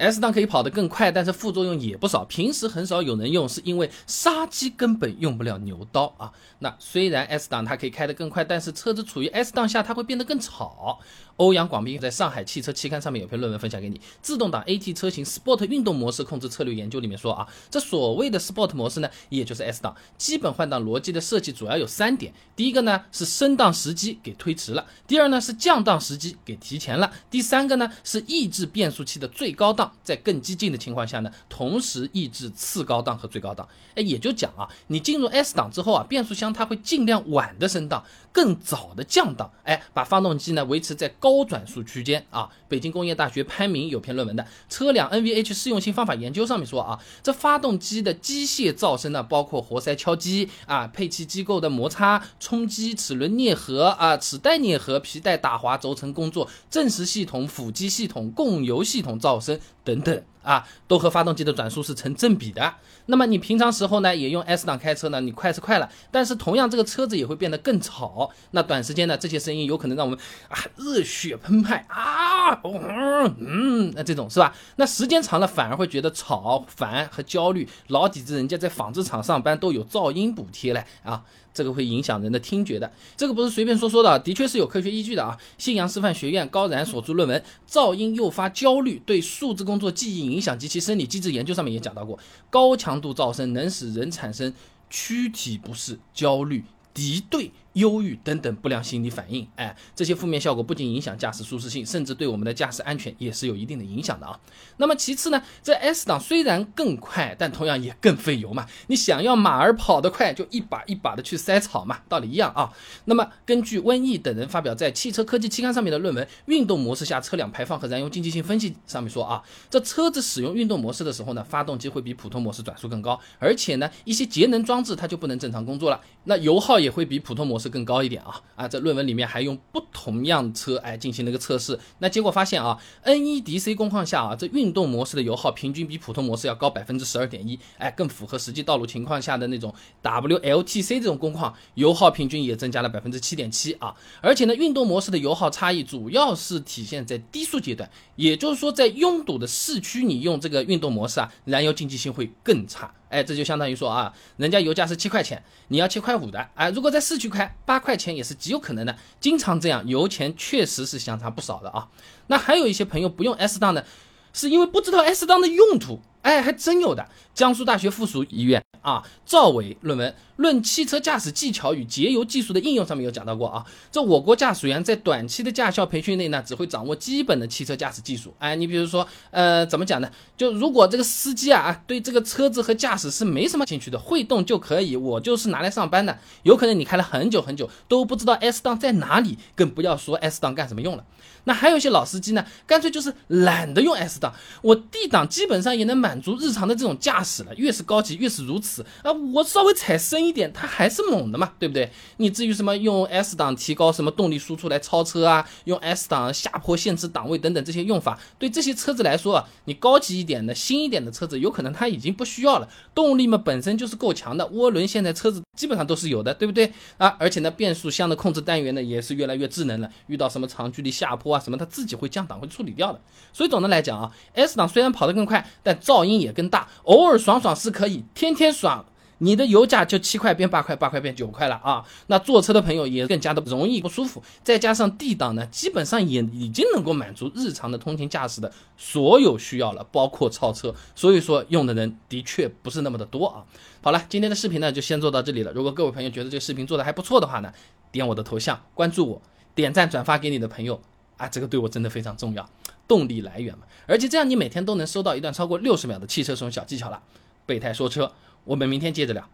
S 档可以跑得更快，但是副作用也不少。平时很少有人用，是因为杀鸡根本用不了牛刀啊。那虽然 S 档它可以开得更快，但是车子处于 S 档下，它会变得更吵。欧阳广斌在上海汽车期刊上面有篇论文分享给你，《自动挡 AT 车型 Sport 运动模式控制策略研究》里面说啊，这所谓的 Sport 模式呢，也就是 S 档，基本换挡逻辑的设计主要有三点：第一个呢是升档时机给推迟了；第二呢是降档时机给提前了；第三个呢是抑制变速器的最高档，在更激进的情况下呢，同时抑制次高档和最高档。哎，也就讲啊，你进入 S 档之后啊，变速箱它会尽量晚的升档，更早的降档，哎，把发动机呢维持在高转速区间啊。北京工业大学潘明有篇论文的《车辆 NVH 适用性方法研究》上面说啊，这发动机的机械噪声呢，包括活塞敲击啊、配气机构的摩擦、冲击、齿轮啮合啊、齿带啮合、皮带打滑、轴承工作、正时系统、辅机系统、供油系统噪声等等。啊，都和发动机的转速是成正比的。那么你平常时候呢，也用 S 档开车呢，你快是快了，但是同样这个车子也会变得更吵。那短时间呢，这些声音有可能让我们啊热血澎湃啊，嗯，那这种是吧？那时间长了反而会觉得吵、烦和焦虑。老底子人家在纺织厂上班都有噪音补贴嘞啊。这个会影响人的听觉的，这个不是随便说说的，的确是有科学依据的啊。信阳师范学院高然所著论文《噪音诱发焦虑对数字工作记忆影响及其生理机制研究》上面也讲到过，高强度噪声能使人产生躯体不适、焦虑、敌对。忧郁等等不良心理反应，哎，这些负面效果不仅影响驾驶舒适性，甚至对我们的驾驶安全也是有一定的影响的啊。那么其次呢，这 S 档虽然更快，但同样也更费油嘛。你想要马儿跑得快，就一把一把的去塞草嘛，道理一样啊。那么根据温毅等人发表在《汽车科技》期刊上面的论文《运动模式下车辆排放和燃油经济性分析》上面说啊，这车子使用运动模式的时候呢，发动机会比普通模式转速更高，而且呢，一些节能装置它就不能正常工作了，那油耗也会比普通模式。是更高一点啊啊！在论文里面还用不同样车哎进行了一个测试，那结果发现啊，NEDC 工况下啊，这运动模式的油耗平均比普通模式要高百分之十二点一，哎，更符合实际道路情况下的那种 WLTC 这种工况，油耗平均也增加了百分之七点七啊！而且呢，运动模式的油耗差异主要是体现在低速阶段，也就是说，在拥堵的市区，你用这个运动模式啊，燃油经济性会更差。哎，这就相当于说啊，人家油价是七块钱，你要七块五的，哎，如果在市区开八块钱也是极有可能的，经常这样，油钱确实是相差不少的啊。那还有一些朋友不用 S 档的，是因为不知道 S 档的用途。哎，还真有的！江苏大学附属医院啊，赵伟论文《论汽车驾驶技巧与节油技术的应用》上面有讲到过啊。这我国驾驶员在短期的驾校培训内呢，只会掌握基本的汽车驾驶技术。哎，你比如说，呃，怎么讲呢？就如果这个司机啊啊，对这个车子和驾驶是没什么兴趣的，会动就可以，我就是拿来上班的。有可能你开了很久很久都不知道 S 档在哪里，更不要说 S 档干什么用了。那还有一些老司机呢，干脆就是懒得用 S 档，我 D 档基本上也能满满足日常的这种驾驶了。越是高级越是如此啊，我稍微踩深一点，它还是猛的嘛，对不对？你至于什么用 S 档提高什么动力输出来超车啊，用 S 档下坡限制档位等等这些用法，对这些车子来说啊，你高级一点的新一点的车子，有可能它已经不需要了。动力嘛本身就是够强的，涡轮现在车子基本上都是有的，对不对啊？而且呢，变速箱的控制单元呢也是越来越智能了，遇到什么长距离下坡。啊，什么它自己会降档，会处理掉的。所以总的来讲啊，S 档虽然跑得更快，但造噪音也更大。偶尔爽爽是可以，天天爽，你的油价就七块变八块，八块变九块了啊。那坐车的朋友也更加的容易不舒服。再加上 D 档呢，基本上也已经能够满足日常的通勤驾驶的所有需要了，包括超车。所以说用的人的确不是那么的多啊。好了，今天的视频呢就先做到这里了。如果各位朋友觉得这个视频做的还不错的话呢，点我的头像关注我，点赞转发给你的朋友。啊，这个对我真的非常重要，动力来源嘛。而且这样你每天都能收到一段超过六十秒的汽车使用小技巧了。备胎说车，我们明天接着聊。